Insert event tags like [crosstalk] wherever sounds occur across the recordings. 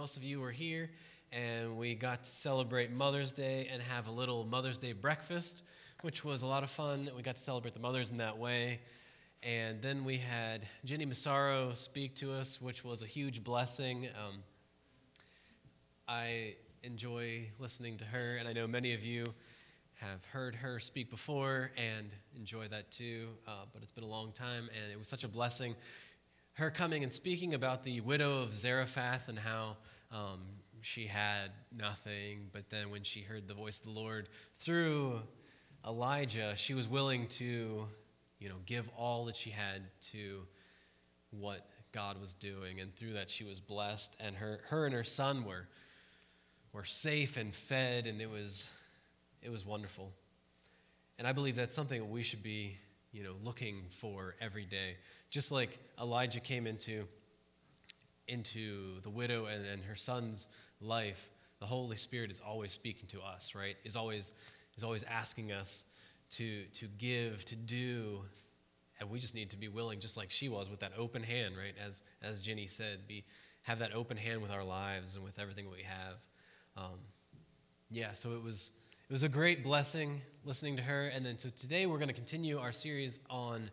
most of you were here and we got to celebrate Mother's Day and have a little Mother's Day breakfast, which was a lot of fun. We got to celebrate the mothers in that way. And then we had Jenny Massaro speak to us, which was a huge blessing. Um, I enjoy listening to her, and I know many of you have heard her speak before and enjoy that too. Uh, but it's been a long time, and it was such a blessing. Her coming and speaking about the widow of Zarephath and how um, she had nothing, but then when she heard the voice of the Lord through Elijah, she was willing to, you know, give all that she had to what God was doing, and through that she was blessed. And her, her and her son were were safe and fed, and it was it was wonderful. And I believe that's something we should be, you know, looking for every day. Just like Elijah came into into the widow and, and her son's life, the Holy Spirit is always speaking to us, right? Is always is always asking us to to give, to do, and we just need to be willing, just like she was, with that open hand, right? As as Jenny said, be have that open hand with our lives and with everything we have. Um, yeah, so it was it was a great blessing listening to her. And then so today we're going to continue our series on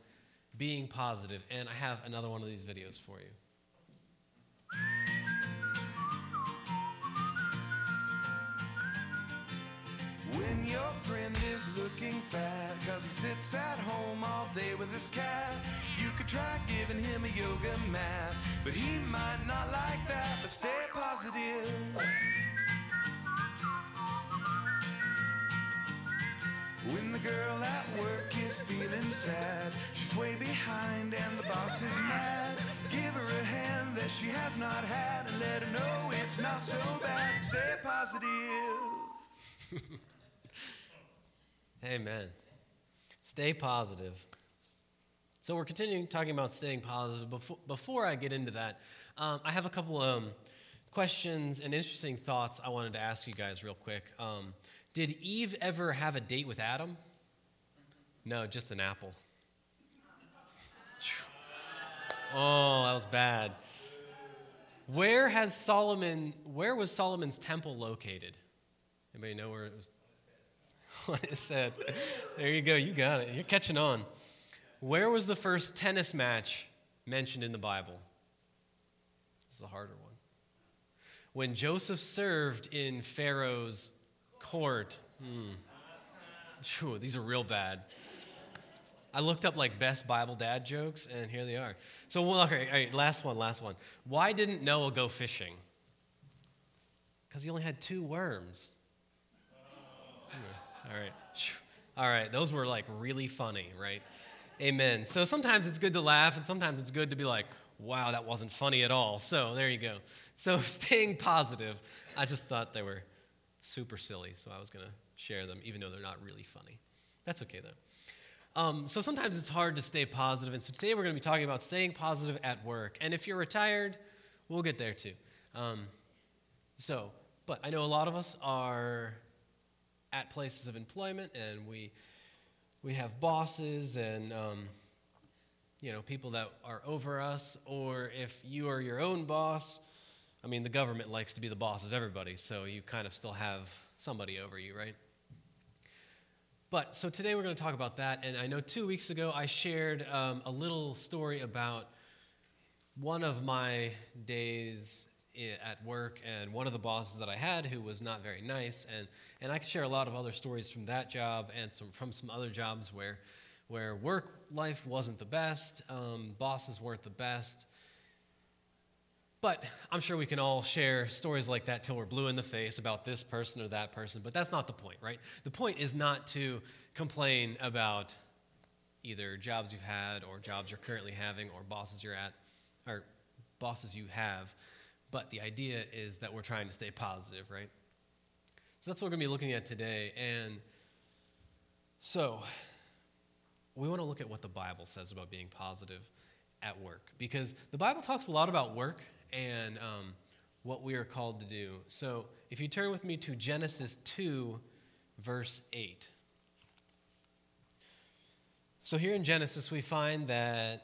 being positive, and I have another one of these videos for you. Your friend is looking fat Cause he sits at home all day with his cat. You could try giving him a yoga mat But he might not like that But stay positive. When the girl at work is feeling sad She's way behind and the boss is mad. Give her a hand that she has not had And let her know it's not so bad. Stay positive [laughs] Amen. Stay positive. So we're continuing talking about staying positive. Before, before I get into that, um, I have a couple um, questions and interesting thoughts I wanted to ask you guys real quick. Um, did Eve ever have a date with Adam? No, just an apple. [laughs] Oh, that was bad. Where has Solomon? Where was Solomon's temple located? Anybody know where it was? [laughs] What is said? There you go. You got it. You're catching on. Where was the first tennis match mentioned in the Bible? This is a harder one. When Joseph served in Pharaoh's court. Hmm. Whew, these are real bad. I looked up like best Bible dad jokes, and here they are. So, well, okay, all right, last one, last one. Why didn't Noah go fishing? Because he only had two worms. Yeah, all right. All right, those were like really funny, right? Amen. So sometimes it's good to laugh, and sometimes it's good to be like, wow, that wasn't funny at all. So there you go. So [laughs] staying positive, I just thought they were super silly, so I was going to share them, even though they're not really funny. That's okay, though. Um, so sometimes it's hard to stay positive, and so today we're going to be talking about staying positive at work. And if you're retired, we'll get there too. Um, so, but I know a lot of us are at places of employment, and we we have bosses and um, you know people that are over us, or if you are your own boss, I mean, the government likes to be the boss of everybody, so you kind of still have somebody over you, right? But so today we're going to talk about that. And I know two weeks ago I shared um, a little story about one of my days at work and one of the bosses that I had who was not very nice. And, and I could share a lot of other stories from that job and some, from some other jobs where, where work life wasn't the best, um, bosses weren't the best. But I'm sure we can all share stories like that till we're blue in the face about this person or that person, but that's not the point, right? The point is not to complain about either jobs you've had or jobs you're currently having or bosses you're at or bosses you have, but the idea is that we're trying to stay positive, right? So that's what we're going to be looking at today. And so we want to look at what the Bible says about being positive at work because the Bible talks a lot about work and um, what we are called to do. So if you turn with me to Genesis 2, verse 8. So here in Genesis, we find that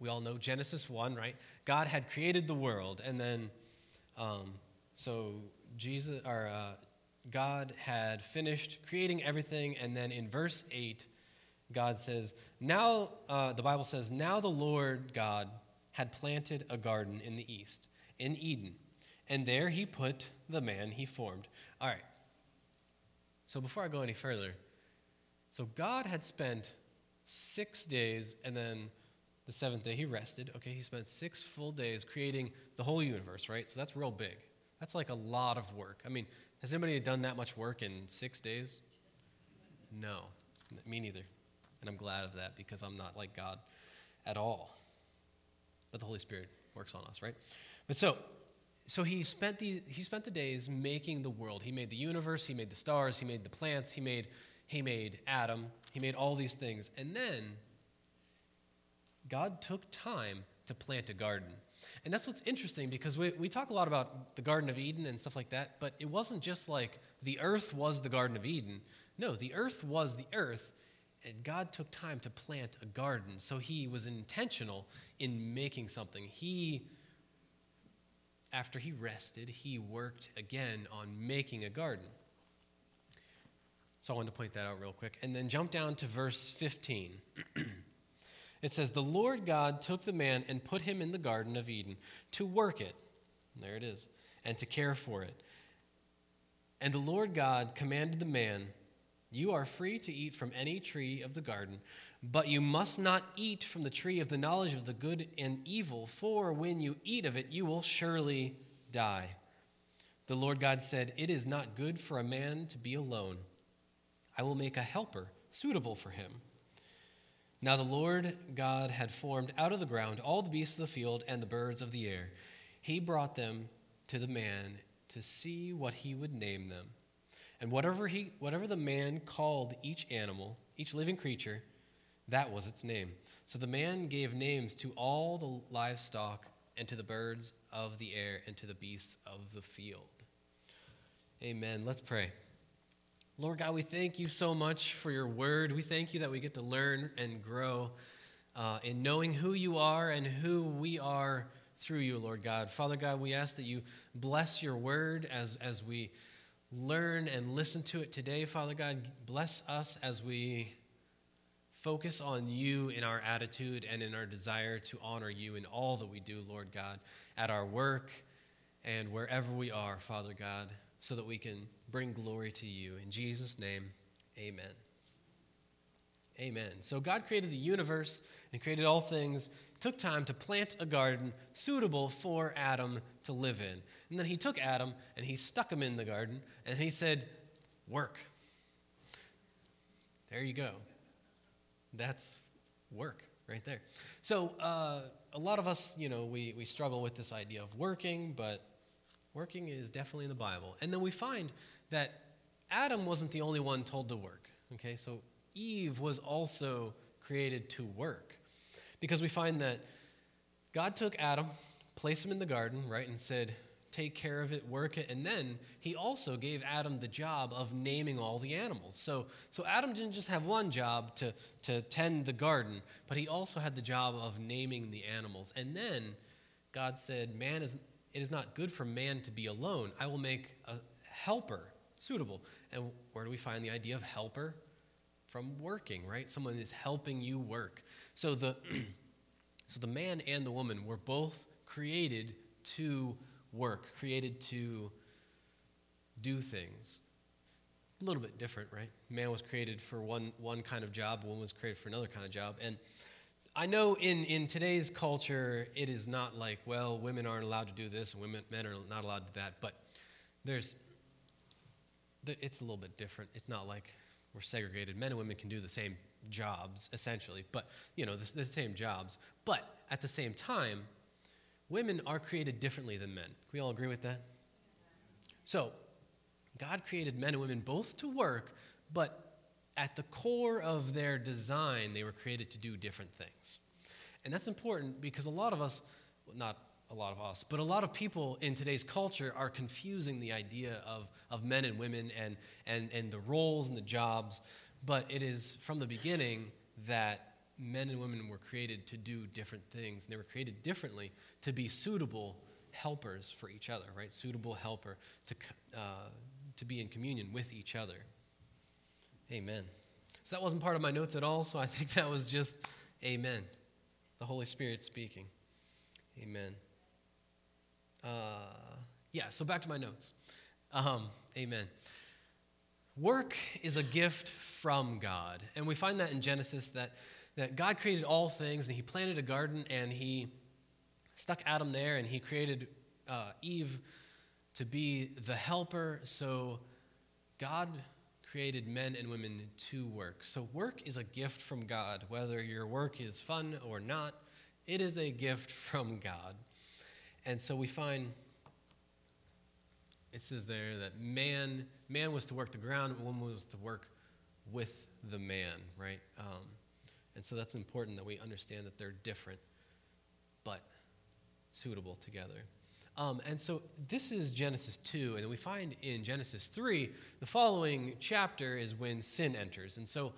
we all know Genesis 1, right? God had created the world, and then Um, so Jesus, or uh, God had finished creating everything, and then in verse eight, God says, "Now uh, the Bible says, now the Lord God had planted a garden in the east, in Eden, and there He put the man He formed." All right. So before I go any further, so God had spent six days, and then the seventh day he rested. Okay, he spent six full days creating the whole universe, right? So that's real big. That's like a lot of work. I mean, has anybody done that much work in six days? No, me neither. And I'm glad of that because I'm not like God at all. But the Holy Spirit works on us, right? But so, so he spent the he spent the days making the world. He made the universe. He made the stars. He made the plants. He made he made Adam. He made all these things, and then God took time to plant a garden. And that's what's interesting because we, we talk a lot about the Garden of Eden and stuff like that, but it wasn't just like the earth was the Garden of Eden. No, the earth was the earth, and God took time to plant a garden. So he was intentional in making something. He, after he rested, he worked again on making a garden. So I wanted to point that out real quick. And then jump down to verse 15. [clears throat] It says, The Lord God took the man and put him in the Garden of Eden to work it. There it is. And to care for it. And the Lord God commanded the man, You are free to eat from any tree of the garden, but you must not eat from the tree of the knowledge of the good and evil, for when you eat of it, you will surely die. The Lord God said, It is not good for a man to be alone. I will make a helper suitable for him. Now the Lord God had formed out of the ground all the beasts of the field and the birds of the air. He brought them to the man to see what he would name them. And whatever, he, whatever the man called each animal, each living creature, that was its name. So the man gave names to all the livestock and to the birds of the air and to the beasts of the field. Amen. Let's pray. Lord God, we thank you so much for your word. We thank you that we get to learn and grow uh, in knowing who you are and who we are through you, Lord God. Father God, we ask that you bless your word as, as we learn and listen to it today. Father God, bless us as we focus on you in our attitude and in our desire to honor you in all that we do, Lord God, at our work and wherever we are, Father God so that we can bring glory to you. In Jesus' name, amen. Amen. So God created the universe and created all things, took time to plant a garden suitable for Adam to live in. And then he took Adam and he stuck him in the garden and he said, Work. There you go. That's work right there. So, uh, a lot of us, you know, we, we struggle with this idea of working, but Working is definitely in the Bible. And then we find that Adam wasn't the only one told to work. Okay, so Eve was also created to work. Because we find that God took Adam, placed him in the garden, right, and said, take care of it, work it. And then he also gave Adam the job of naming all the animals. So, so Adam didn't just have one job to, to tend the garden, but he also had the job of naming the animals. And then God said, man is it is not good for man to be alone. I will make a helper suitable. And where do we find the idea of helper? From working, right? Someone is helping you work. So the, [clears throat] so the man and the woman were both created to work, created to do things. A little bit different, right? Man was created for one, one kind of job, woman was created for another kind of job. And I know in, in today's culture, it is not like, well, women aren't allowed to do this and women, men are not allowed to do that, but there's, it's a little bit different. It's not like we're segregated. Men and women can do the same jobs, essentially, but, you know, the, the same jobs. But at the same time, women are created differently than men. Can we all agree with that? So, God created men and women both to work, but at the core of their design, they were created to do different things. And that's important because a lot of us, well, not a lot of us, but a lot of people in today's culture are confusing the idea of, of men and women and, and, and the roles and the jobs. But it is from the beginning that men and women were created to do different things. And they were created differently to be suitable helpers for each other, right? Suitable helper to, uh, to be in communion with each other. Amen. So that wasn't part of my notes at all, so I think that was just amen. The Holy Spirit speaking. Amen. Uh, yeah, so back to my notes. Um, amen. Work is a gift from God. And we find that in Genesis that, that God created all things and he planted a garden and he stuck Adam there and he created uh, Eve to be the helper. So God created men and women to work. So work is a gift from God. Whether your work is fun or not, it is a gift from God. And so we find it says there that man man was to work the ground, woman was to work with the man, right? Um, and so that's important that we understand that they're different, but suitable together. Um, and so this is Genesis 2, and we find in Genesis 3, the following chapter is when sin enters. And so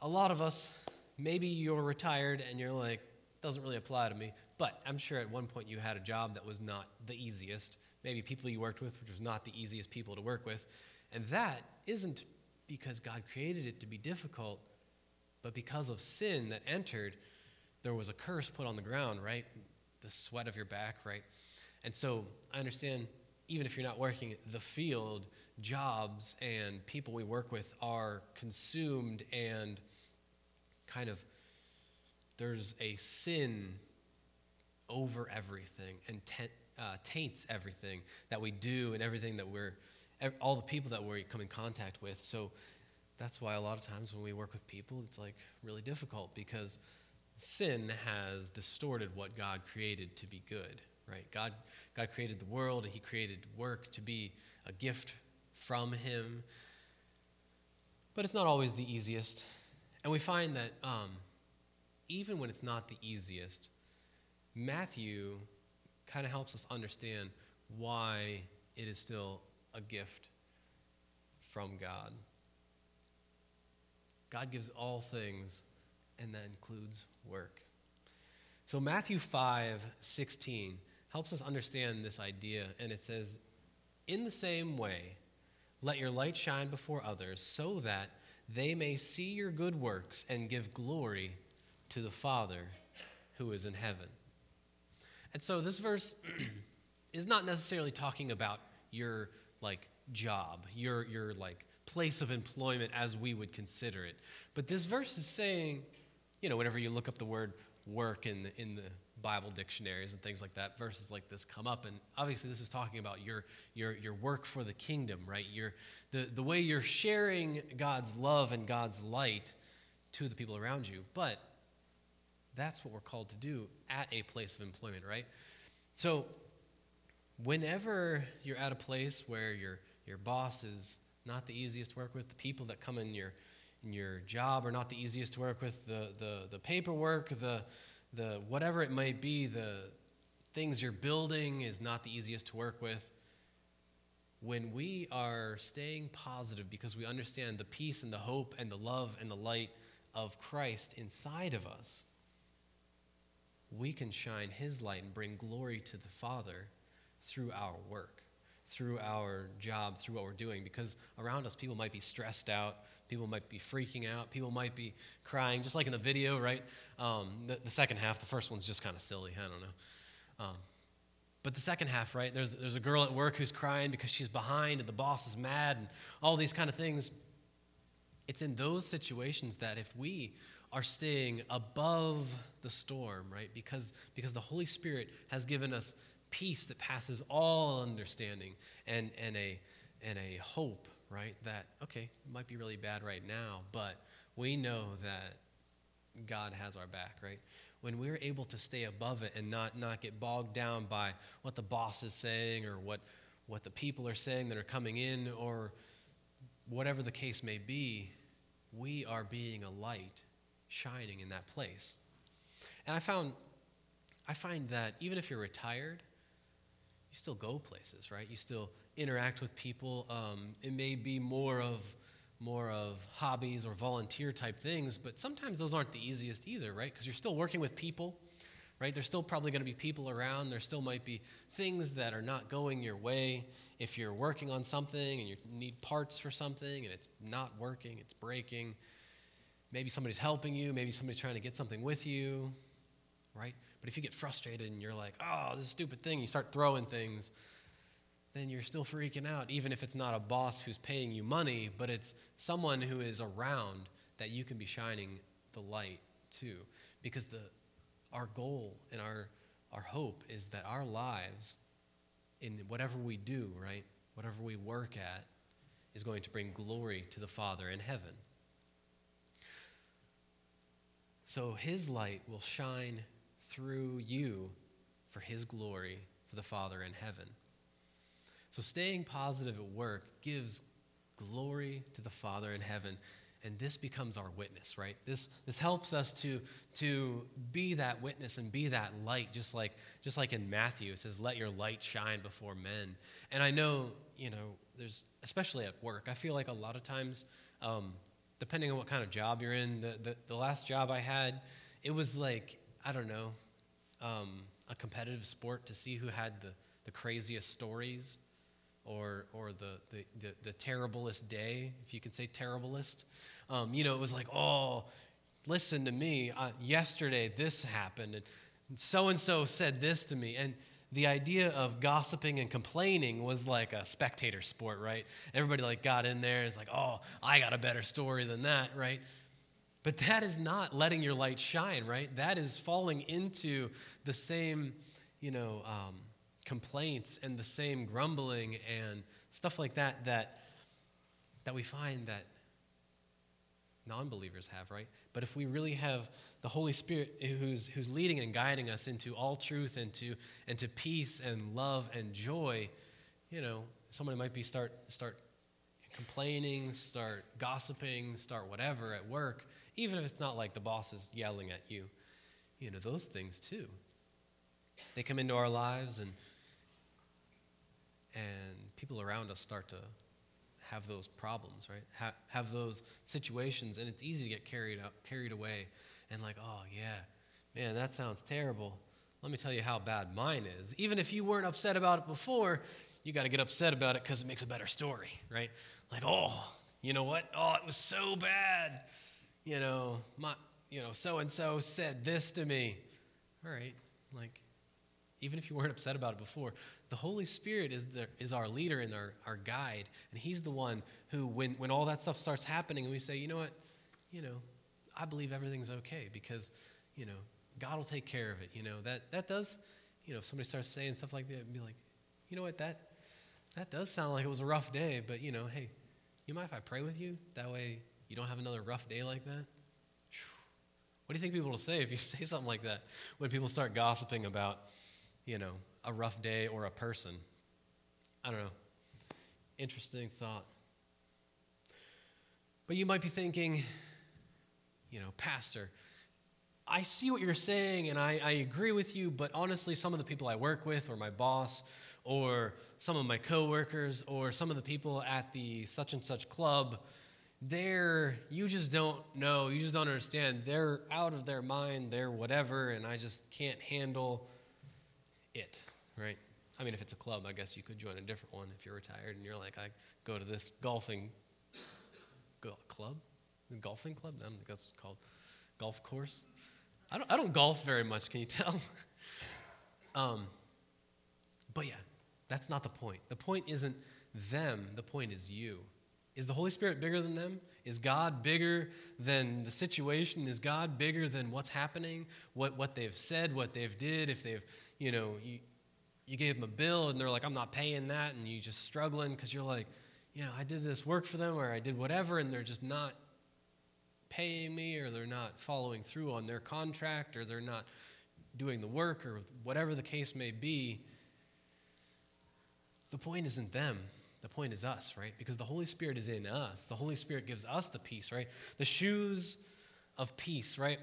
a lot of us, maybe you're retired and you're like, doesn't really apply to me, but I'm sure at one point you had a job that was not the easiest maybe people you worked with, which was not the easiest people to work with. And that isn't because God created it to be difficult, but because of sin that entered, there was a curse put on the ground, right? The sweat of your back, right? And so I understand, even if you're not working the field, jobs and people we work with are consumed and kind of there's a sin over everything and uh, taints everything that we do and everything that we're, all the people that we come in contact with. So that's why a lot of times when we work with people, it's like really difficult because sin has distorted what God created to be good, right? God, God created the world He created work to be a gift from Him. But it's not always the easiest. And we find that um, even when it's not the easiest, Matthew kind of helps us understand why it is still a gift from God. God gives all things, and that includes work. So, Matthew 5 16 helps us understand this idea, and it says, In the same way, let your light shine before others, so that they may see your good works and give glory to the Father who is in heaven. And so this verse [clears throat] is not necessarily talking about your like job, your your like place of employment as we would consider it. But this verse is saying, you know, whenever you look up the word work in the in the Bible dictionaries and things like that, verses like this come up. And obviously this is talking about your your your work for the kingdom, right? Your the, the way you're sharing God's love and God's light to the people around you. But that's what we're called to do at a place of employment, right? So, whenever you're at a place where your, your boss is not the easiest to work with, the people that come in your, in your job are not the easiest to work with, the, the, the paperwork, the, the whatever it might be, the things you're building is not the easiest to work with. When we are staying positive because we understand the peace and the hope and the love and the light of Christ inside of us, we can shine His light and bring glory to the Father through our work, through our job, through what we're doing. Because around us, people might be stressed out, people might be freaking out, people might be crying, just like in the video, right? Um, the, the, second half, the first one's just kind of silly. I don't know. Um, but the second half, right? There's, there's a girl at work who's crying because she's behind and the boss is mad and all these kind of things. It's in those situations that if we are staying above the storm, right? Because, because the Holy Spirit has given us peace that passes all understanding and, and, a, and a hope, right? That, okay, might be really bad right now, but we know that God has our back, right? When we're able to stay above it and not, not get bogged down by what the boss is saying or what, what the people are saying that are coming in or whatever the case may be, we are being a light shining in that place. And I found I find that even if you're retired, you still go places, right? You still interact with people. Um, it may be more of more of hobbies or volunteer type things, but sometimes those aren't the easiest either, right? Because you're still working with people. right? There's still probably going to be people around. There still might be things that are not going your way. If you're working on something and you need parts for something and it's not working, it's breaking, maybe somebody's helping you, maybe somebody's trying to get something with you, right? But if you get frustrated and you're like, oh, this stupid thing, you start throwing things, then you're still freaking out, even if it's not a boss who's paying you money, but it's someone who is around that you can be shining the light to. Because the, our goal and our, our hope is that our lives, in whatever we do, right, whatever we work at, is going to bring glory to the Father in heaven. So his light will shine through you for his glory for the Father in heaven. So staying positive at work gives glory to the Father in heaven and this becomes our witness right? This this helps us to to be that witness and be that light just like just like in matthew it says let your light shine before men. And i know you know there's especially at work i feel like a lot of times um, depending on what kind of job you're in the, the, the, last job i had it was like i don't know um, a competitive sport to see who had the, the craziest stories or, or the, the, the, the terriblest day, if you could say terriblest. Um, you know, it was like, oh, listen to me. Uh, yesterday, this happened, and so and so said this to me. And the idea of gossiping and complaining was like a spectator sport, right? Everybody like got in there. It's like, oh, I got a better story than that, right? But that is not letting your light shine, right? That is falling into the same, you know, um, complaints and the same grumbling and stuff like that that that we find that non-believers have right? But if we really have the holy spirit who's who's leading and guiding us into all truth and to and to peace and love and joy you know somebody might be start start complaining start gossiping start whatever at work even if it's not like the boss is yelling at you. You know those things too. They come into our lives and and people around us start to have those problems, right? Ha- have those situations, and it's easy to get carried up, carried away, and like, oh yeah, man, that sounds terrible. Let me tell you how bad mine is. Even if you weren't upset about it before, you got to get upset about it because it makes a better story, right? Like, oh, you know what? Oh, it was so bad. You know, my, you know, so and so said this to me. All right, like, even if you weren't upset about it before, the Holy Spirit is, the, is our leader and our, our guide. And He's the one who, when, when all that stuff starts happening, and we say, you know what, you know, I believe everything's okay because, you know, God will take care of it. You know, that, that does, you know, if somebody starts saying stuff like that, and be like, you know what, that, that does sound like it was a rough day, but, you know, hey, you mind if I pray with you? That way you don't have another rough day like that? What do you think people will say if you [laughs] say something like that when people start gossiping about, you know, a rough day or a person. I don't know. Interesting thought. But you might be thinking, you know, Pastor, I see what you're saying and I, I agree with you, but honestly, some of the people I work with, or my boss, or some of my coworkers, or some of the people at the such and such club, they're, you just don't know, you just don't understand. They're out of their mind, they're whatever, and I just can't handle it right? I mean, if it's a club, I guess you could join a different one if you're retired and you're like, I go to this golfing club, the golfing club. I don't think that's what it's called. Golf course. I don't, I don't golf very much. Can you tell? [laughs] um, but yeah, that's not the point. The point isn't them. The point is you. Is the Holy Spirit bigger than them? Is God bigger than the situation? Is God bigger than what's happening? What what they've said? What they've did? If they've you know you, you gave them a bill and they're like, I'm not paying that, and you just struggling because you're like, you know, I did this work for them or I did whatever, and they're just not paying me or they're not following through on their contract or they're not doing the work or whatever the case may be. The point isn't them. The point is us, right? Because the Holy Spirit is in us. The Holy Spirit gives us the peace, right? The shoes of peace, right?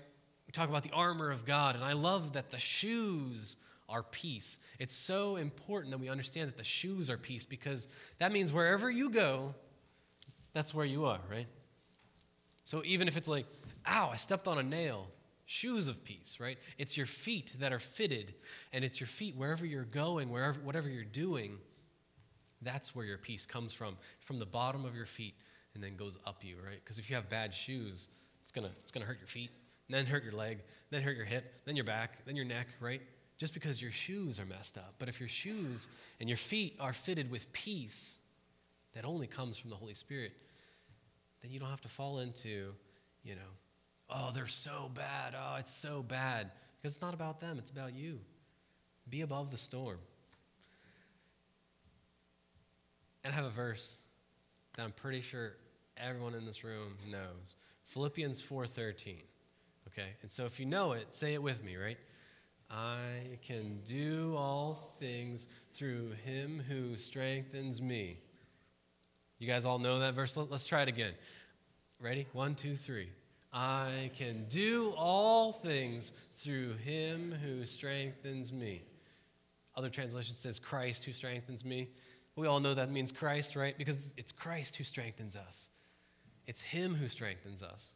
We talk about the armor of God, and I love that the shoes our peace. It's so important that we understand that the shoes are peace because that means wherever you go, that's where you are, right? So even if it's like, ow, I stepped on a nail, shoes of peace, right? It's your feet that are fitted, and it's your feet wherever you're going, wherever, whatever you're doing. That's where your peace comes from, from the bottom of your feet and then goes up you, right? Because if you have bad shoes, it's gonna, it's gonna hurt your feet, then hurt your leg, then hurt your hip, then your back, then your neck, right? Just because your shoes are messed up. But if your shoes and your feet are fitted with peace that only comes from the Holy Spirit, then you don't have to fall into, you know, oh, they're so bad. Oh, it's so bad. Because it's not about them, it's about you. Be above the storm. And I have a verse that I'm pretty sure everyone in this room knows. Philippians 4:13. Okay? And so if you know it, say it with me, right? I can do all things through him who strengthens me. You guys all know that verse? Let's try it again. Ready? One, two, three. I can do all things through him who strengthens me. Other translation says Christ who strengthens me. We all know that means Christ, right? Because it's Christ who strengthens us. It's him who strengthens us.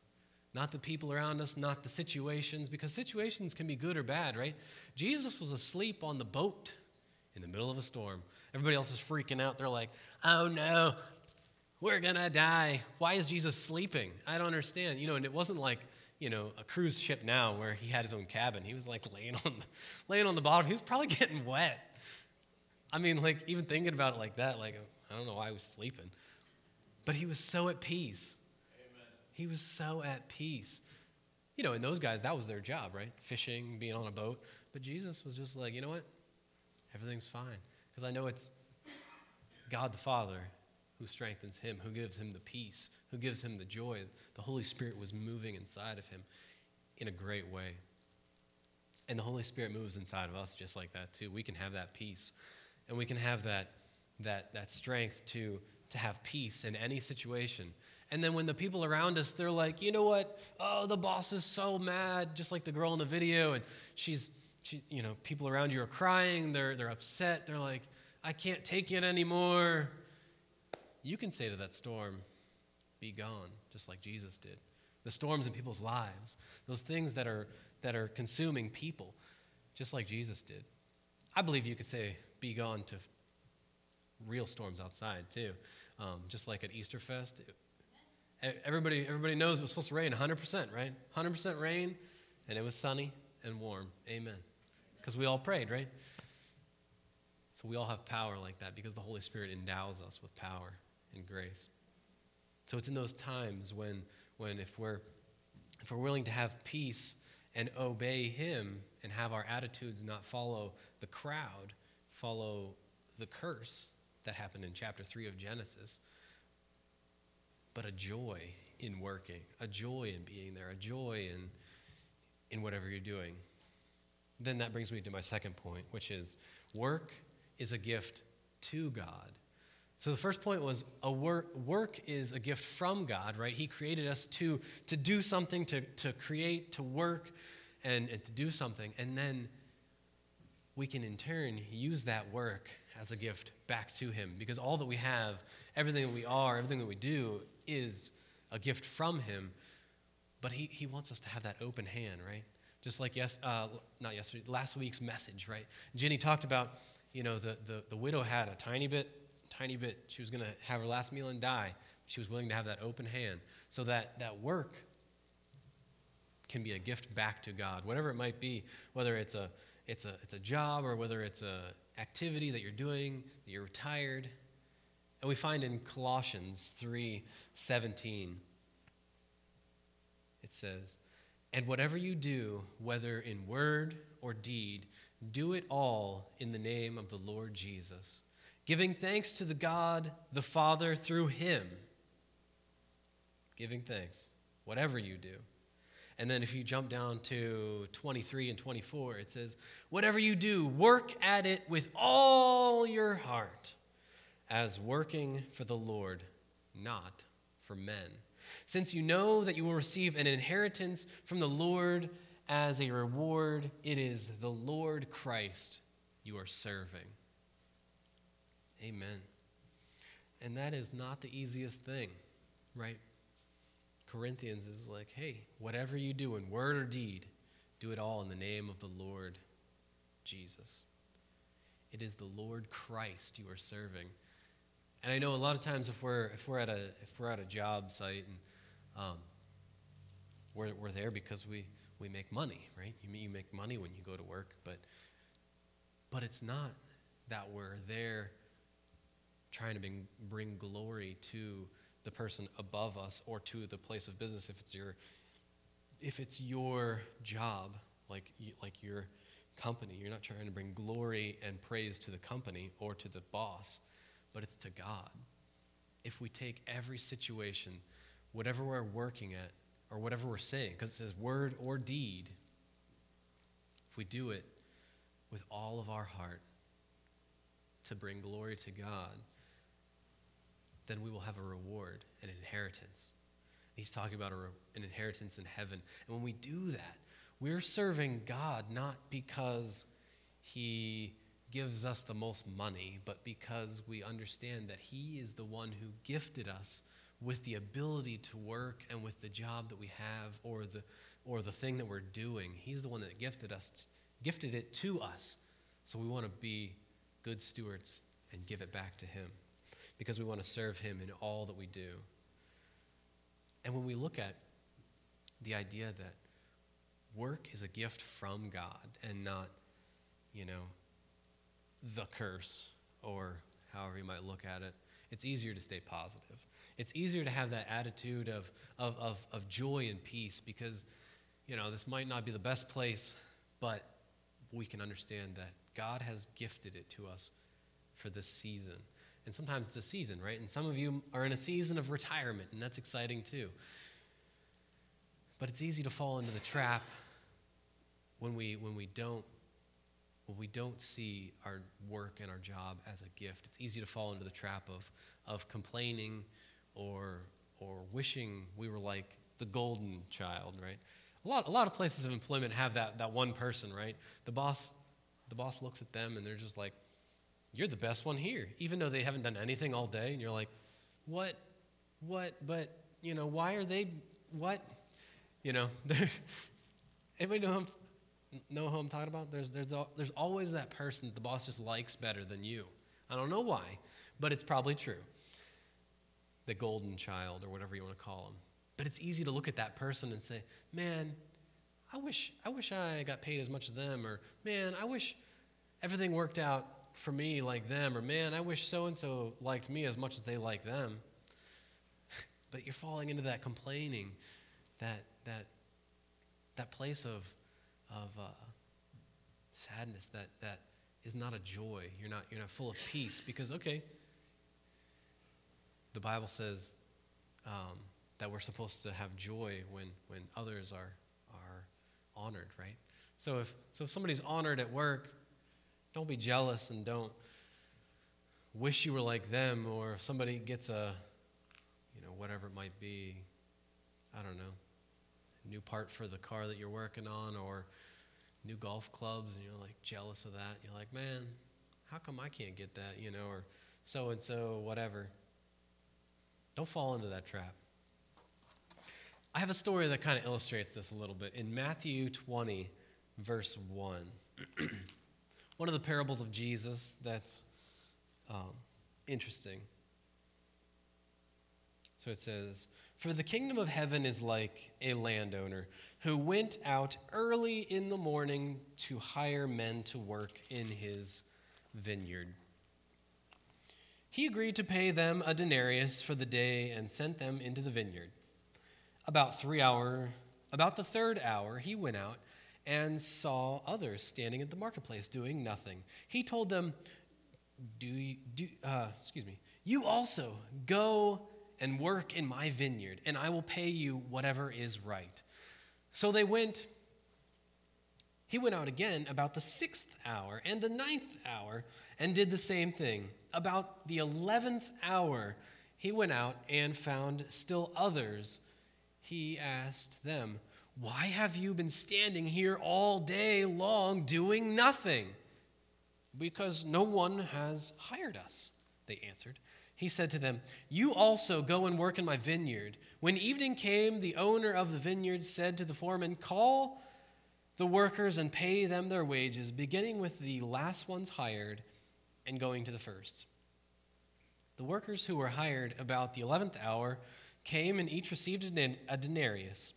Not the people around us, not the situations, because situations can be good or bad, right? Jesus was asleep on the boat in the middle of a storm. Everybody else is freaking out. They're like, oh no, we're going to die. Why is Jesus sleeping? I don't understand. You know, and it wasn't like, you know, a cruise ship now where he had his own cabin. He was like laying on the, laying on the bottom. He was probably [laughs] getting wet. I mean, like, even thinking about it like that, like, I don't know why he was sleeping. But he was so at peace. He was so at peace. You know, and those guys, that was their job, right? Fishing, being on a boat. But Jesus was just like, you know what? Everything's fine. Because I know it's God the Father who strengthens him, who gives him the peace, who gives him the joy. The Holy Spirit was moving inside of him in a great way. And the Holy Spirit moves inside of us just like that, too. We can have that peace and we can have that, that, that strength to, to have peace in any situation. And then when the people around us, they're like, you know what? Oh, the boss is so mad, just like the girl in the video, and she's, she, you know, people around you are crying, they're, they're upset, they're like, I can't take it anymore. You can say to that storm, be gone, just like Jesus did. The storms in people's lives, those things that are, that are consuming people, just like Jesus did. I believe you could say, be gone to real storms outside too. Um, just like at Easter Fest, everybody, everybody knows it was supposed to rain 100%, right? 100% rain, and it was sunny and warm. Amen. Because we all prayed, right? So we all have power like that because the Holy Spirit endows us with power and grace. So it's in those times when, when if, we're, if we're willing to have peace and obey Him and have our attitudes not follow the crowd, follow the curse that happened in chapter 3 of Genesis, but a joy in working, a joy in being there, a joy in, in whatever you're doing. Then that brings me to my second point, which is work is a gift to God. So the first point was a work, work is a gift from God, right? He created us to, to do something, to, to create, to work, and, and to do something. And then we can in turn use that work as a gift back to Him because all that we have, everything that we are, everything that we do is a gift from Him. But He, he wants us to have that open hand, right? Just like yes, uh, not yesterday, last week's message, right? Jenny talked about, you know, the, the, the widow had a tiny bit, tiny bit. She was going to have her last meal and die. She was willing to have that open hand so that that work can be a gift back to God, whatever it might be, whether it's a it's a, it's a job or whether it's a activity that you're doing, that you're retired. And we find in Colossians 3:17 it says, "And whatever you do, whether in word or deed, do it all in the name of the Lord Jesus, giving thanks to the God the Father through him." Giving thanks, whatever you do. And then if you jump down to 23 and 24, it says, Whatever you do, work at it with all your heart, as working for the Lord, not for men. Since you know that you will receive an inheritance from the Lord as a reward, it is the Lord Christ you are serving. Amen. And that is not the easiest thing, right? Corinthians is like, hey, whatever you do in word or deed, Do it all in the name of the Lord Jesus. It is the Lord Christ you are serving. And I know a lot of times if we're if we're at a if we're at a job site and um, we're we're there because we we make money, right? You you make money when you go to work, but but it's not that we're there trying to bring, bring glory to the person above us or to the place of business if it's your if it's your job like like your company you're not trying to bring glory and praise to the company or to the boss but it's to God if we take every situation whatever we're working at or whatever we're saying because it says word or deed if we do it with all of our heart to bring glory to God then we will have a reward, an inheritance. He's talking about an inheritance in heaven. And when we do that, we're serving God not because He gives us the most money, but because we understand that He is the one who gifted us with the ability to work and with the job that we have or the, or the thing that we're doing. He's the one that gifted us, gifted it to us. So we want to be good stewards and give it back to Him because we want to serve Him in all that we do. And when we look at the idea that work is a gift from God and not, you know, the curse or however you might look at it, it's easier to stay positive. It's easier to have that attitude of, of, of, of joy and peace because, you know, this might not be the best place, but we can understand that God has gifted it to us for this season. And sometimes it's a season, right? And some of you are in a season of retirement, and that's exciting too. But it's easy to fall into the trap when we, when we don't we don't see our work and our job as a gift. It's easy to fall into the trap of, of complaining or, or wishing we were like the golden child, right? A lot, a lot of places of employment have that, that one person, right? The boss, the boss looks at them and they're just like, you're the best one here, even though they haven't done anything all day. And you're like, what, what, but, you know, why are they, what? You know, [laughs] anybody know know who I'm talking about? There's, there's, there's always that person that the boss just likes better than you. I don't know why, but it's probably true. The golden child, or whatever you want to call him. But it's easy to look at that person and say, man, I wish, I wish I got paid as much as them, or man, I wish everything worked out for me like them, or man, I wish so and so liked me as much as they like them. [laughs] but you're falling into that complaining, that that that place of of uh, sadness, that that is not a joy. You're not you're not full of peace because okay, the Bible says um, that we're supposed to have joy when when others are are honored, right? So if so, if somebody's honored at work don't be jealous and don't wish you were like them, or if somebody gets a, you know, whatever it might be, I don't know, new part for the car that you're working on, or new golf clubs, and you're like jealous of that. You're like, man, how come I can't get that, you know, or so and so, whatever. Don't fall into that trap. I have a story that kind of illustrates this a little bit. In Matthew 20, verse 1. [clears throat] one of the parables of Jesus that's um, interesting. So it says, For the kingdom of heaven is like a landowner who went out early in the morning to hire men to work in his vineyard. He agreed to pay them a denarius for the day and sent them into the vineyard. About three hour, about the third hour, he went out and saw others standing at the marketplace doing nothing. He told them, "Do you, do uh, excuse me? You also go and work in my vineyard, and I will pay you whatever is right." So they went. He went out again about the sixth hour and the ninth hour and did the same thing. About the eleventh hour, he went out and found still others. He asked them, why have you been standing here all day long doing nothing? Because no one has hired us, they answered. He said to them, You also go and work in my vineyard. When evening came, the owner of the vineyard said to the foreman, Call the workers and pay them their wages, beginning with the last ones hired and going to the first. The workers who were hired about the eleventh hour came and each received a denarius.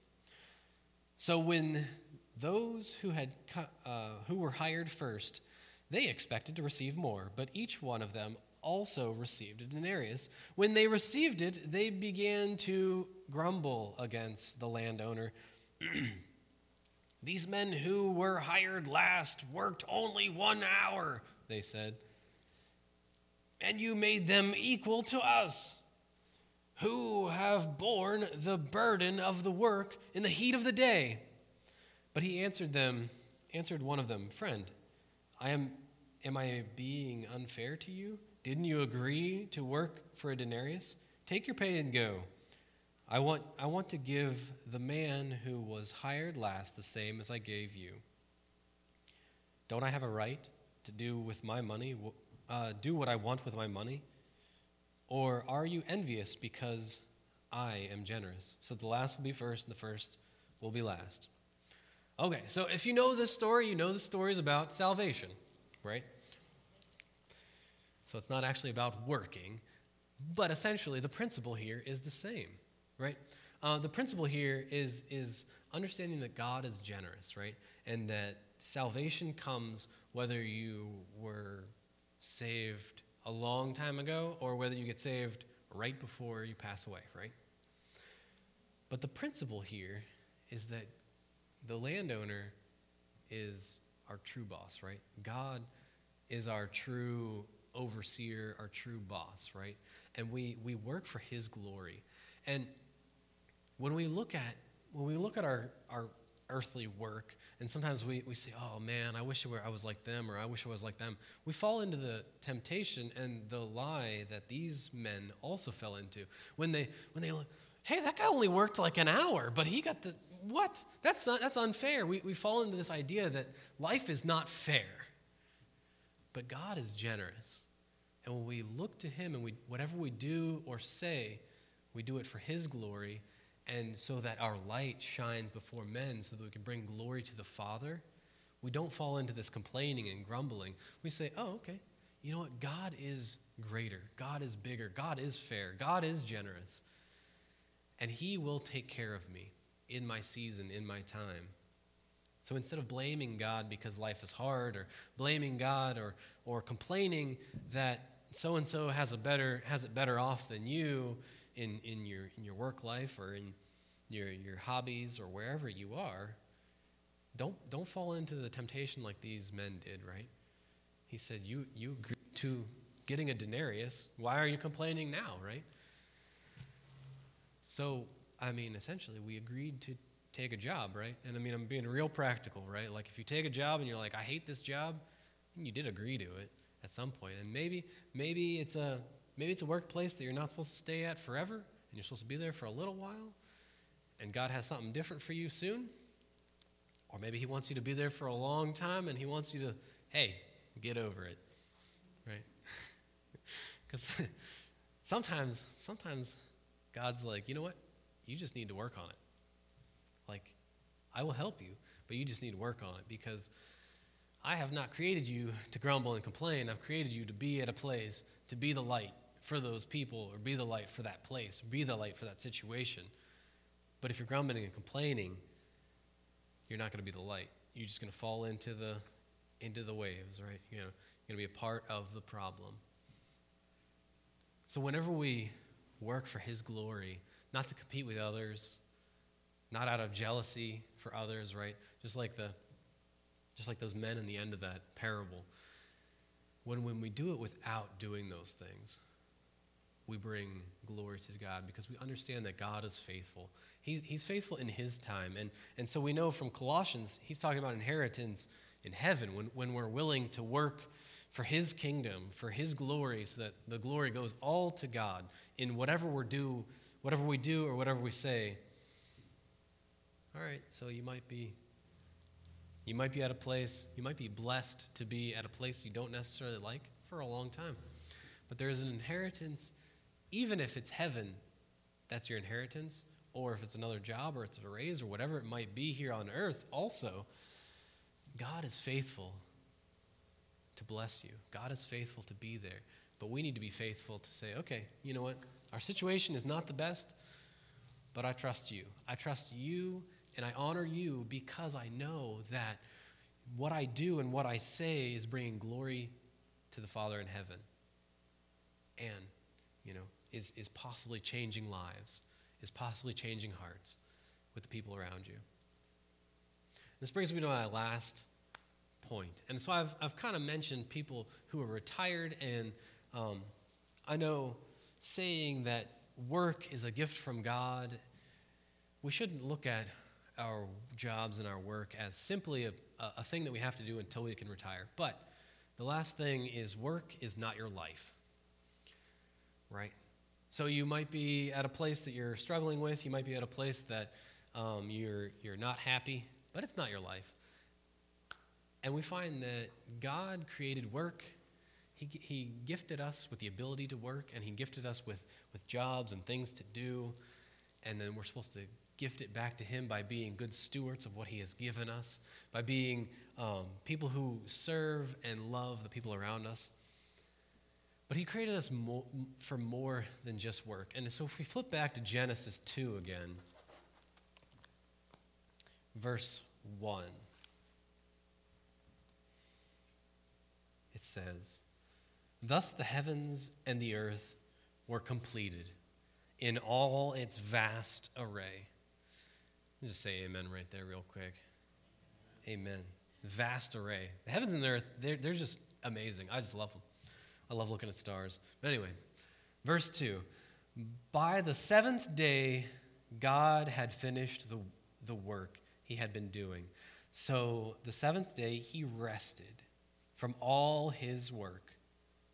So when those who, had, uh, who were hired first, they expected to receive more, but each one of them also received a denarius. When they received it, they began to grumble against the landowner. [clears throat] These men who were hired last worked only one hour, they said, and you made them equal to us, who have borne the burden of the work in the heat of the day. But he answered them, answered one of them, Friend, I am am I being unfair to you? Didn't you agree to work for a denarius? Take your pay and go. I want, I want to give the man who was hired last the same as I gave you. Don't I have a right to do with my money, uh, do what I want with my money? Or are you envious because I am generous? So the last will be first, and the first will be last. Okay, so if you know this story, you know the story is about salvation, right? So it's not actually about working, but essentially the principle here is the same right? Uh, the principle here is, is understanding that God is generous, right? And that salvation comes whether you were saved a long time ago or whether you get saved right before you pass away, right? But the principle here is that the landowner is our true boss, right? God is our true overseer, our true boss, right? And we, we work for his glory. And when we look at when we look at our, our earthly work, and sometimes we, we say, oh man, I wish I was like them, or I wish I was like them, we fall into the temptation and the lie that these men also fell into. When they, when they look, hey, that guy only worked like an hour, but he got the, what? That's, not, that's unfair. We, we fall into this idea that life is not fair. But God is generous. And when we look to Him and we, whatever we do or say, we do it for His glory and so that our light shines before men so that we can bring glory to the Father, we don't fall into this complaining and grumbling. We say, oh, okay, you know what? God is greater, God is bigger, God is fair, God is generous. And He will take care of me in my season, in my time. So instead of blaming God because life is hard, or blaming God, or, or complaining that so and so has a better has it better off than you, in, in, your, in your work life or in your, your hobbies or wherever you are, don't, don't fall into the temptation like these men did, right? He said, You, you agreed to getting a denarius. Why are you complaining now, right? So, I mean, essentially, we agreed to take a job, right? And I mean, I'm being real practical, right? Like, if you take a job and you're like, I hate this job, and you did agree to it at some point. And maybe, maybe it's a Maybe it's a workplace that you're not supposed to stay at forever, and you're supposed to be there for a little while, and God has something different for you soon. Or maybe He wants you to be there for a long time, and He wants you to, hey, get over it, right? [laughs] Because [laughs] sometimes, sometimes God's like, you know what? You just need to work on it. Like, I will help you, but you just need to work on it because I have not created you to grumble and complain. I've created you to be at a place, to be the light, for those people or be the light for that place, be the light for that situation. But if you're grumbling and complaining, you're not going to be the light. You're just going to fall into the into the waves, right? You know, you're going to be a part of the problem. So whenever we work for his glory, not to compete with others, not out of jealousy for others, right? Just like the just like those men in the end of that parable. When when we do it without doing those things, we bring glory to God because we understand that God is faithful. He's, he's faithful in His time. And, and so we know from Colossians, he's talking about inheritance in heaven when, when we're willing to work for His kingdom, for His glory, so that the glory goes all to God in whatever we do, whatever we do or whatever we say. All right, so you might be you might be at a place, you might be blessed to be at a place you don't necessarily like for a long time. But there is an inheritance even if it's heaven, that's your inheritance, or if it's another job or it's a raise or whatever it might be here on earth, also, God is faithful to bless you. God is faithful to be there. But we need to be faithful to say, okay, you know what? Our situation is not the best, but I trust you. I trust you and I honor you because I know that what I do and what I say is bringing glory to the Father in heaven. And, you know, is, is possibly changing lives, is possibly changing hearts with the people around you. This brings me to my last point. And so I've, I've kind of mentioned people who are retired, and um, I know saying that work is a gift from God, we shouldn't look at our jobs and our work as simply a, a thing that we have to do until we can retire. But the last thing is work is not your life, right? So you might be at a place that you're struggling with, you might be at a place that um, you're, you're not happy, but it's not your life. And we find that God created work. He, he gifted us with the ability to work, and He gifted us with, with jobs and things to do. And then we're supposed to gift it back to Him by being good stewards of what He has given us, by being um, people who serve and love the people around us. But He created us for more than just work. And so if we flip back to Genesis 2 again, verse 1, it says, Thus the heavens and the earth were completed in all its vast array. Just say amen right there, real quick. Amen. Vast array. The heavens and the earth, they're, they're just amazing. I just love them. I love looking at stars. But anyway, verse 2 By the seventh day, God had finished the, the work he had been doing. So the seventh day, he rested from all his work.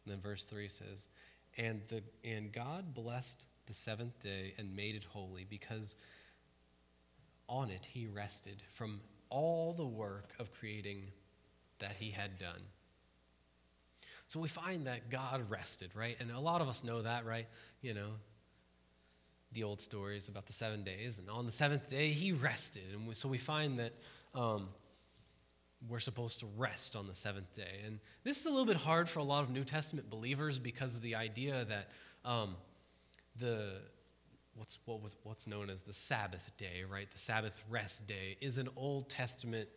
And then verse 3 says, and, the, and God blessed the seventh day and made it holy because on it he rested from all the work of creating that he had done. So we find that God rested, right? And a lot of us know that, right? You know, the old stories about the seven days. And on the seventh day, he rested. And we, so we find that um, we're supposed to rest on the seventh day. And this is a little bit hard for a lot of New Testament believers because of the idea that um, the what's what was what's known as the Sabbath day, right? The Sabbath rest day is an Old Testament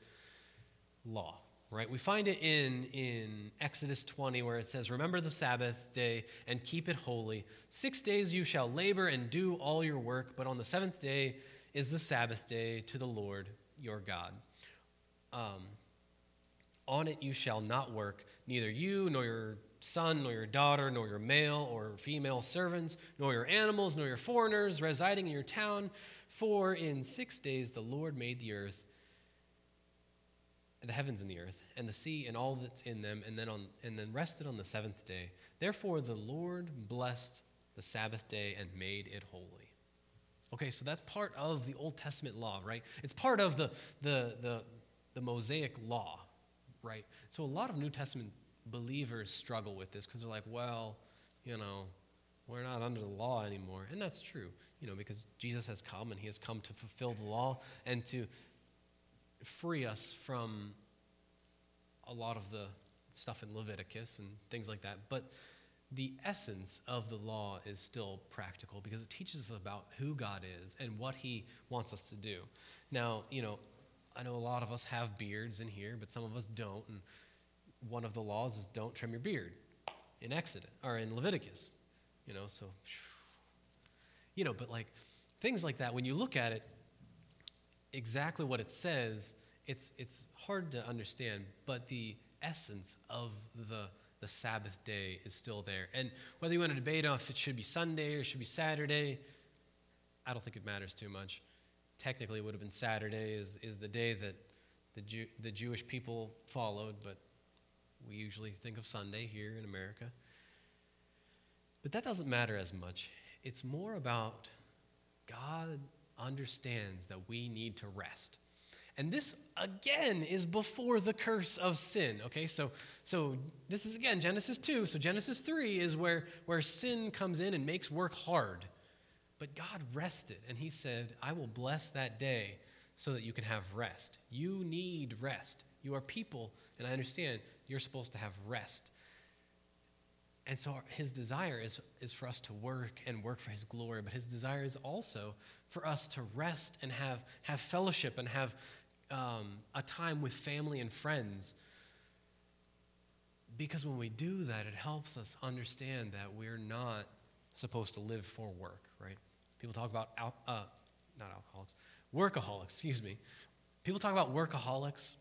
law, right? We find it in in Exodus 20 where it says, "Remember the Sabbath day and keep it holy. 6 days you shall labor and do all your work, but on the 7th day is the Sabbath day to the Lord your God." Um, on it you shall not work, neither you nor your son, nor your daughter, nor your male or female servants, nor your animals, nor your foreigners residing in your town. For in six days the Lord made the earth, the heavens and the earth, and the sea and all that's in them, and then, on, and then rested on the seventh day. Therefore the Lord blessed the Sabbath day and made it holy. Okay, so that's part of the Old Testament law, right? It's part of the, the, the, the Mosaic law right? So a lot of New Testament believers struggle with this because they're like, well, you know, we're not under the law anymore. And that's true, you know, because Jesus has come and he has come to fulfill the law and to free us from a lot of the stuff in Leviticus and things like that. But the essence of the law is still practical because it teaches us about who God is and what he wants us to do. Now, you know, I know a lot of us have beards in here, but some of us don't. And one of the laws is don't trim your beard in Exodus or in Leviticus. You know, so you know, but like things like that, when you look at it, exactly what it says, it's it's hard to understand, but the essence of the the Sabbath day is still there. And whether you want to debate on if it should be Sunday or should be Saturday, I don't think it matters too much technically it would have been Saturday, is, is the day that the, Jew, the Jewish people followed, but we usually think of Sunday here in America. But that doesn't matter as much. It's more about God understands that we need to rest. And this again is before the curse of sin. Okay, so so this is again Genesis 2. So Genesis 3 is where, where sin comes in and makes work hard. But God rested, and He said, I will bless that day so that you can have rest. You need rest. You are people, and I understand you're supposed to have rest. And so his desire is, is for us to work and work for his glory, but his desire is also for us to rest and have, have fellowship and have um, a time with family and friends. Because when we do that, it helps us understand that we're not supposed to live for work, right? People talk about, al- uh, not alcoholics, workaholics, excuse me. People talk about workaholics,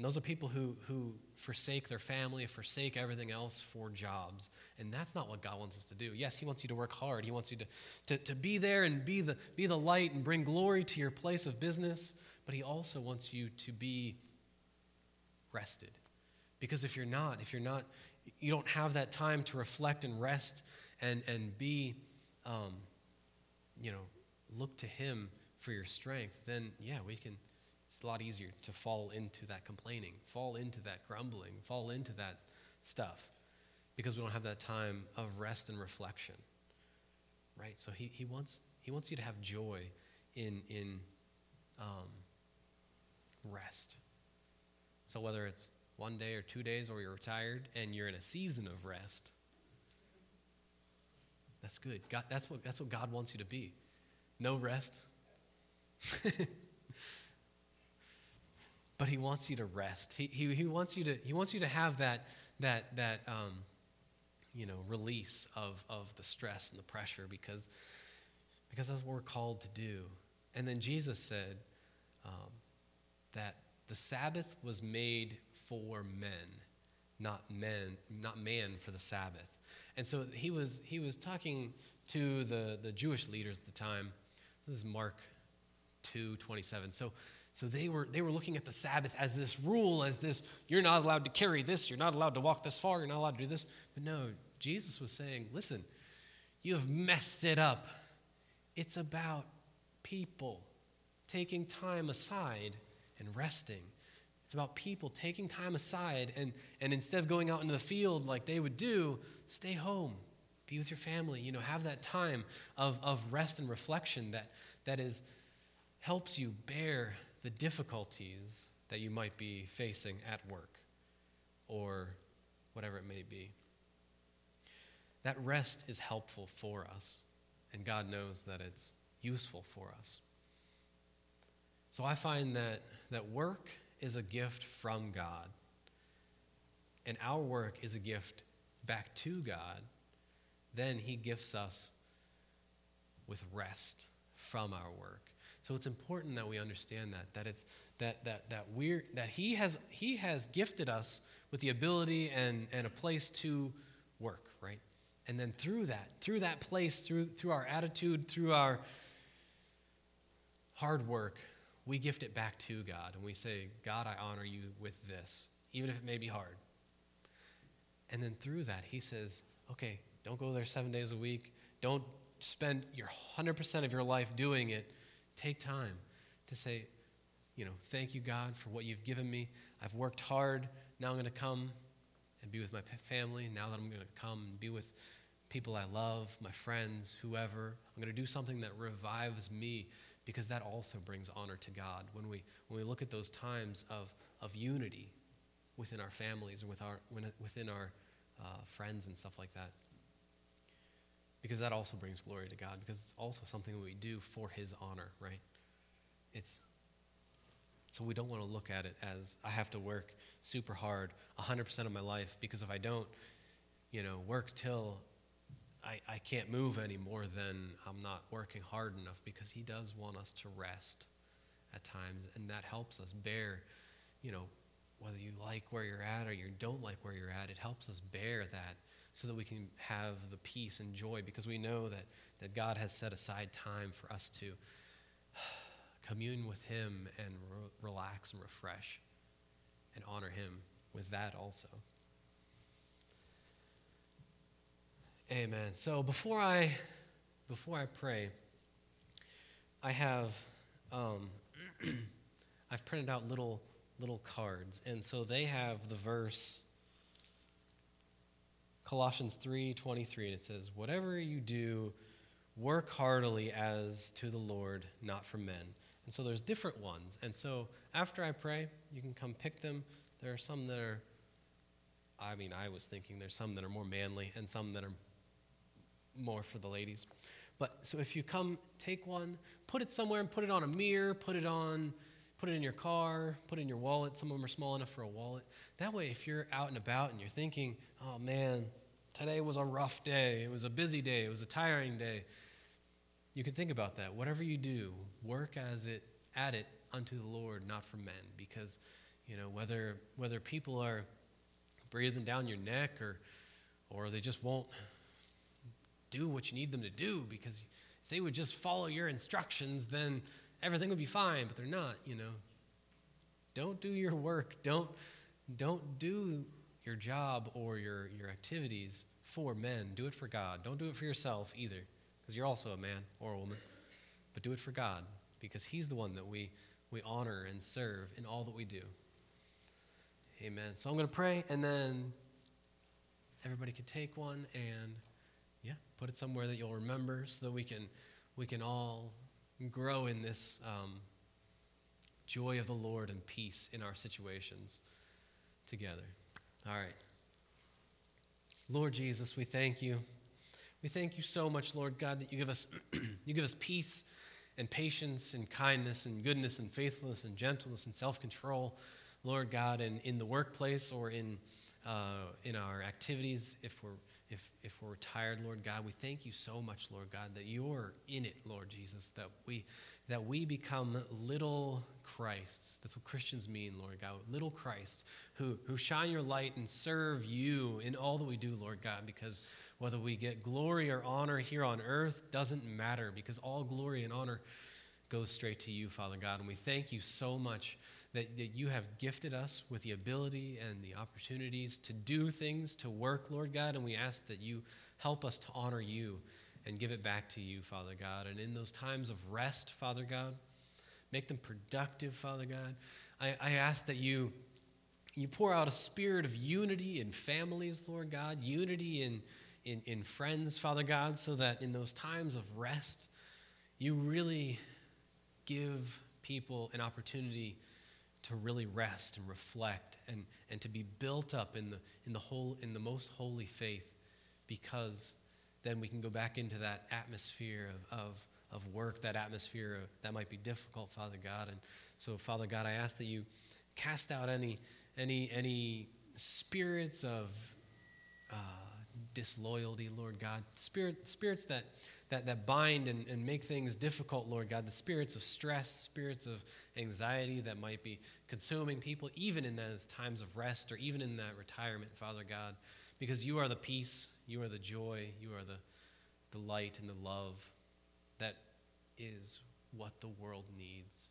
and those are people who, who forsake their family, forsake everything else for jobs. And that's not what God wants us to do. Yes, He wants you to work hard. He wants you to, to, to be there and be the, be the light and bring glory to your place of business. But He also wants you to be rested. Because if you're not, if you're not, you don't have that time to reflect and rest and, and be, um, you know, look to Him for your strength, then yeah, we can it's a lot easier to fall into that complaining, fall into that grumbling, fall into that stuff because we don't have that time of rest and reflection. Right? So he, he, wants, he wants you to have joy in, in um, rest. So whether it's one day or two days or you're retired and you're in a season of rest, that's good. God, that's, what, that's what God wants you to be. No rest. [laughs] but he wants you to rest. He, he, he, wants, you to, he wants you to have that, that, that um, you know, release of, of the stress and the pressure because, because that's what we're called to do. And then Jesus said um, that the Sabbath was made for men, not men, not man for the Sabbath. And so he was, he was talking to the, the Jewish leaders at the time. This is Mark 2 27. So so they were, they were looking at the Sabbath as this rule, as this, you're not allowed to carry this, you're not allowed to walk this far, you're not allowed to do this. But no, Jesus was saying, listen, you have messed it up. It's about people taking time aside and resting. It's about people taking time aside and, and instead of going out into the field like they would do, stay home, be with your family, you know, have that time of, of rest and reflection that, that is helps you bear the difficulties that you might be facing at work or whatever it may be. That rest is helpful for us, and God knows that it's useful for us. So I find that, that work is a gift from God, and our work is a gift back to God. Then He gifts us with rest from our work. So it's important that we understand that that it's that that that we're that he has he has gifted us with the ability and and a place to work, right? And then through that, through that place, through through our attitude, through our hard work, we gift it back to God and we say, God, I honor you with this, even if it may be hard. And then through that, he says, okay, don't go there seven days a week. Don't spend your 100% of your life doing it Take time to say, you know, thank you, God, for what you've given me. I've worked hard. Now I'm going to come and be with my family. Now that I'm going to come and be with people I love, my friends, whoever, I'm going to do something that revives me because that also brings honor to God. When we, when we look at those times of, of unity within our families and with our, within our uh, friends and stuff like that because that also brings glory to God because it's also something we do for his honor, right? It's so we don't want to look at it as I have to work super hard 100% of my life because if I don't, you know, work till I, I can't move anymore, then I'm not working hard enough because he does want us to rest at times. And that helps us bear, you know, whether you like where you're at or you don't like where you're at, it helps us bear that so that we can have the peace and joy because we know that, that God has set aside time for us to [sighs] commune with Him and re- relax and refresh and honor Him with that also. Amen. So before I before I pray, I have um, [clears throat] I've printed out little little cards, and so they have the verse Colossians 3:23 and it says, "Whatever you do, work heartily as to the Lord, not for men, And so there's different ones. And so after I pray, you can come pick them. There are some that are, I mean, I was thinking there's some that are more manly and some that are more for the ladies. But so if you come, take one, put it somewhere and put it on a mirror, put it on, put it in your car, put it in your wallet. Some of them are small enough for a wallet. That way, if you're out and about and you're thinking, oh man, today was a rough day, it was a busy day, it was a tiring day, you can think about that. Whatever you do, work as it at it unto the Lord, not for men, because you know whether whether people are breathing down your neck or or they just won't do what you need them to do because if they would just follow your instructions then everything would be fine but they're not you know. Don't do your work. Don't don't do your job or your your activities for men. Do it for god. Don't do it for yourself either because you're also a man or a woman. But do it for god because he's the one that we we honor and serve in all that we do. Amen. So i'm going to pray and then everybody can take one and yeah, put it somewhere that you'll remember so that we can, we can all grow in this um, joy of the Lord and peace in our situations together. All right. Lord Jesus, we thank you. We thank you so much, Lord God, that you give us, [clears throat] you give us peace and patience and kindness and goodness and faithfulness and gentleness and self control, Lord God, and in the workplace or in, uh, in our activities if we're if, if we're tired, Lord God, we thank you so much, Lord God, that you're in it, Lord Jesus, that we, that we become little Christs. That's what Christians mean, Lord God, little Christs who, who shine your light and serve you in all that we do, Lord God, because whether we get glory or honor here on earth doesn't matter, because all glory and honor goes straight to you, Father God. And we thank you so much that, that you have gifted us with the ability and the opportunities to do things, to work, Lord God, and we ask that you help us to honor you and give it back to you, Father God. And in those times of rest, Father God, make them productive, Father God. I, I ask that you, you pour out a spirit of unity in families, Lord God, unity in, in, in friends, Father God, so that in those times of rest, you really give people an opportunity to really rest and reflect and, and to be built up in the, in, the whole, in the most holy faith because then we can go back into that atmosphere of, of, of work, that atmosphere of, that might be difficult, Father God. And so, Father God, I ask that you cast out any, any, any spirits of uh, disloyalty, Lord God, Spirit, spirits that, that, that bind and, and make things difficult, Lord God, the spirits of stress, spirits of anxiety that might be consuming people, even in those times of rest or even in that retirement, Father God, because you are the peace, you are the joy, you are the, the light and the love that is what the world needs.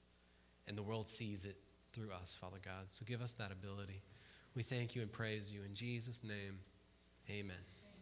And the world sees it through us, Father God. So give us that ability. We thank you and praise you. In Jesus' name, amen.